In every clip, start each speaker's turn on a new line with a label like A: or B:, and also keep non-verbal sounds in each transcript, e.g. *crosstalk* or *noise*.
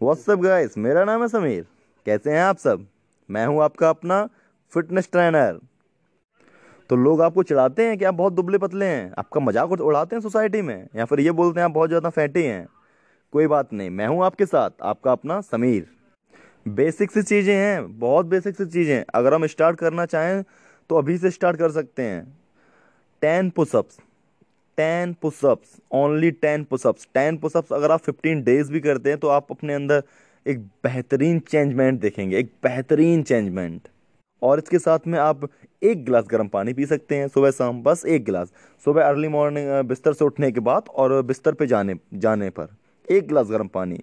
A: WhatsApp guys मेरा नाम है समीर। कैसे हैं आप सब? मैं हूँ आपका अपना फिटनेस ट्रेनर तो लोग आपको चिढ़ाते हैं कि आप बहुत दुबले पतले हैं। आपका मज़ाक उड़ाते हैं सोसाइटी में, या फिर ये बोलते हैं आप बहुत ज़्यादा फैटी हैं। कोई बात नहीं, मैं हूँ आपके साथ, आपका अपना समीर। बेसिक सी चीज़ें हैं, बहुत बेसिक सी चीज़ें अगर हम स्टार्ट करना चाहें तो अभी से स्टार्ट कर सकते हैं। Ten pushups ten pushups only ten pushups ten pushups अगर आप फिफ्टीन डेज़ भी करते हैं तो आप अपने अंदर एक बेहतरीन चेंजमेंट देखेंगे, एक बेहतरीन चेंजमेंट और इसके साथ में आप एक गिलास गर्म पानी पी सकते हैं सुबह शाम, बस एक गिलास। सुबह अर्ली मॉर्निंग बिस्तर से उठने के बाद और बिस्तर पे जाने जाने पर एक गिलास गर्म पानी।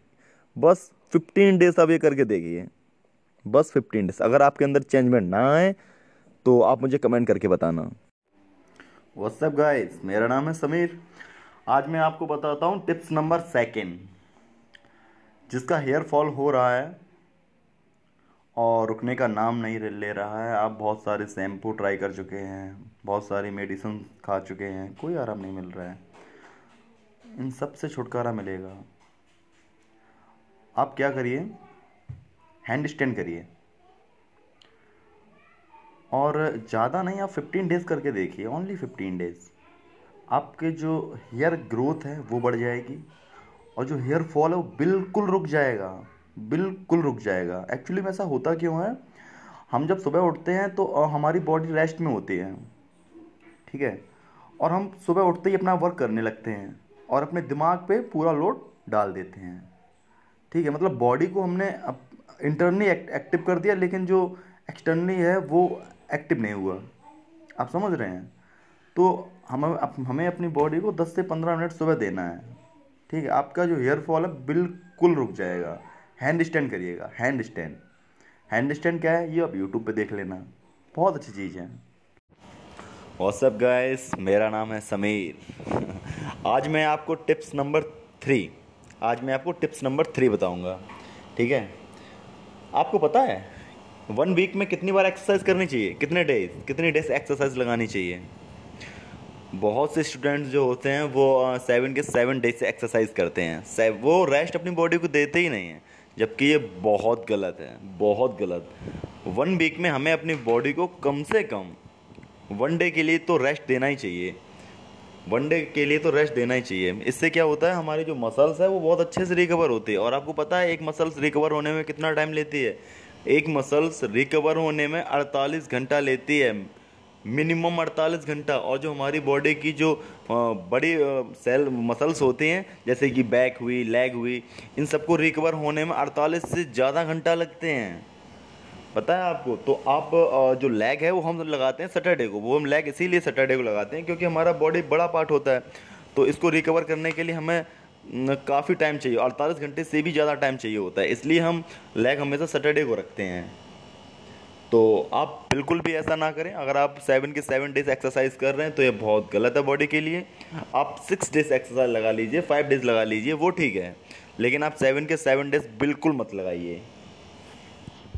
A: बस फिफ्टीन डेज़ आप ये करके देखिए। बस फिफ्टीन डेज़ अगर आपके अंदर चेंजमेंट ना आए तो आप मुझे कमेंट करके बताना। व्हाट्सएप गाइस मेरा नाम है समीर। आज मैं आपको बताता हूँ टिप्स नंबर सेकेंड, जिसका हेयर फॉल हो रहा है और रुकने का नाम नहीं ले रहा है। आप बहुत सारे शैम्पू ट्राई कर चुके हैं, बहुत सारी मेडिसिन खा चुके हैं, कोई आराम नहीं मिल रहा है। इन सबसे छुटकारा मिलेगा। आप क्या करिए? हैंड स्टैंड करिए। और ज़्यादा नहीं, आप फिफ्टीन डेज़ करके देखिए ओनली फिफ्टीन डेज़ आपके जो हेयर ग्रोथ है, वो बढ़ जाएगी और जो हेयर फॉल है, वो बिल्कुल रुक जाएगा, बिल्कुल रुक जाएगा। एक्चुअली में ऐसा होता क्यों है? हम जब सुबह उठते हैं तो हमारी बॉडी रेस्ट में होती है। ठीक है? और हम सुबह उठते ही अपना वर्क करने लगते हैं और अपने दिमाग पे पूरा लोड डाल देते हैं। ठीक है? मतलब बॉडी को हमने इंटरनली एक्टिव कर दिया, लेकिन जो एक्सटर्नली है, वो एक्टिव नहीं हुआ। आप समझ रहे हैं? तो हम हमें अपनी बॉडी को 10 से 15 मिनट सुबह देना है। ठीक है? आपका जो हेयर फॉल है, बिल्कुल रुक जाएगा। हैंड स्टैंड करिएगा। हैंड स्टैंड हैंड स्टैंड क्या है? ये आप यूट्यूब पे देख लेना। बहुत अच्छी चीज़ है। व्हाट्सअप गाइस मेरा नाम है समीर। *laughs* आज मैं आपको टिप्स नंबर थ्री आज मैं आपको टिप्स नंबर थ्री बताऊँगा। ठीक है? आपको पता है? वन वीक में कितनी बार एक्सरसाइज करनी चाहिए? कितने डेज़ कितनी डेज़ एक्सरसाइज लगानी चाहिए? बहुत से स्टूडेंट्स जो होते हैं, वो सेवन के सेवन डेज़ से एक्सरसाइज करते हैं। वो रेस्ट अपनी बॉडी को देते ही नहीं हैं, जबकि ये बहुत गलत है, बहुत गलत। वन वीक में हमें अपनी बॉडी को कम से कम वन डे के लिए तो रेस्ट देना ही चाहिए। वन डे के लिए तो रेस्ट देना ही चाहिए। इससे क्या होता है, हमारी जो मसल्स है, वो बहुत अच्छे से रिकवर होती है। और आपको पता है, एक मसल्स रिकवर होने में कितना टाइम लेती है? एक मसल्स रिकवर होने में 48 घंटा लेती है। मिनिमम 48 घंटा। और जो हमारी बॉडी की जो बड़ी सेल मसल्स होते हैं, जैसे कि बैक हुई लेग हुई, इन सबको रिकवर होने में 48 से ज़्यादा घंटा लगते हैं। पता है आपको? तो आप जो लेग है वो हम लगाते हैं सैटरडे को। वो हम लेग इसीलिए सैटरडे को लगाते हैं क्योंकि हमारा बॉडी बड़ा पार्ट होता है। तो इसको रिकवर करने के लिए हमें काफ़ी टाइम चाहिए, अड़तालीस घंटे से भी ज़्यादा टाइम चाहिए होता है, इसलिए हम लेग हमेशा सैटरडे को रखते हैं। तो आप बिल्कुल भी ऐसा ना करें, अगर आप सेवन के सेवन डेज़ एक्सरसाइज कर रहे हैं तो ये बहुत गलत है बॉडी के लिए। आप सिक्स डेज़ एक्सरसाइज लगा लीजिए फाइव डेज़ लगा लीजिए, वो ठीक है। लेकिन आप सेवन के सेवन डेज़ बिल्कुल मत लगाइए।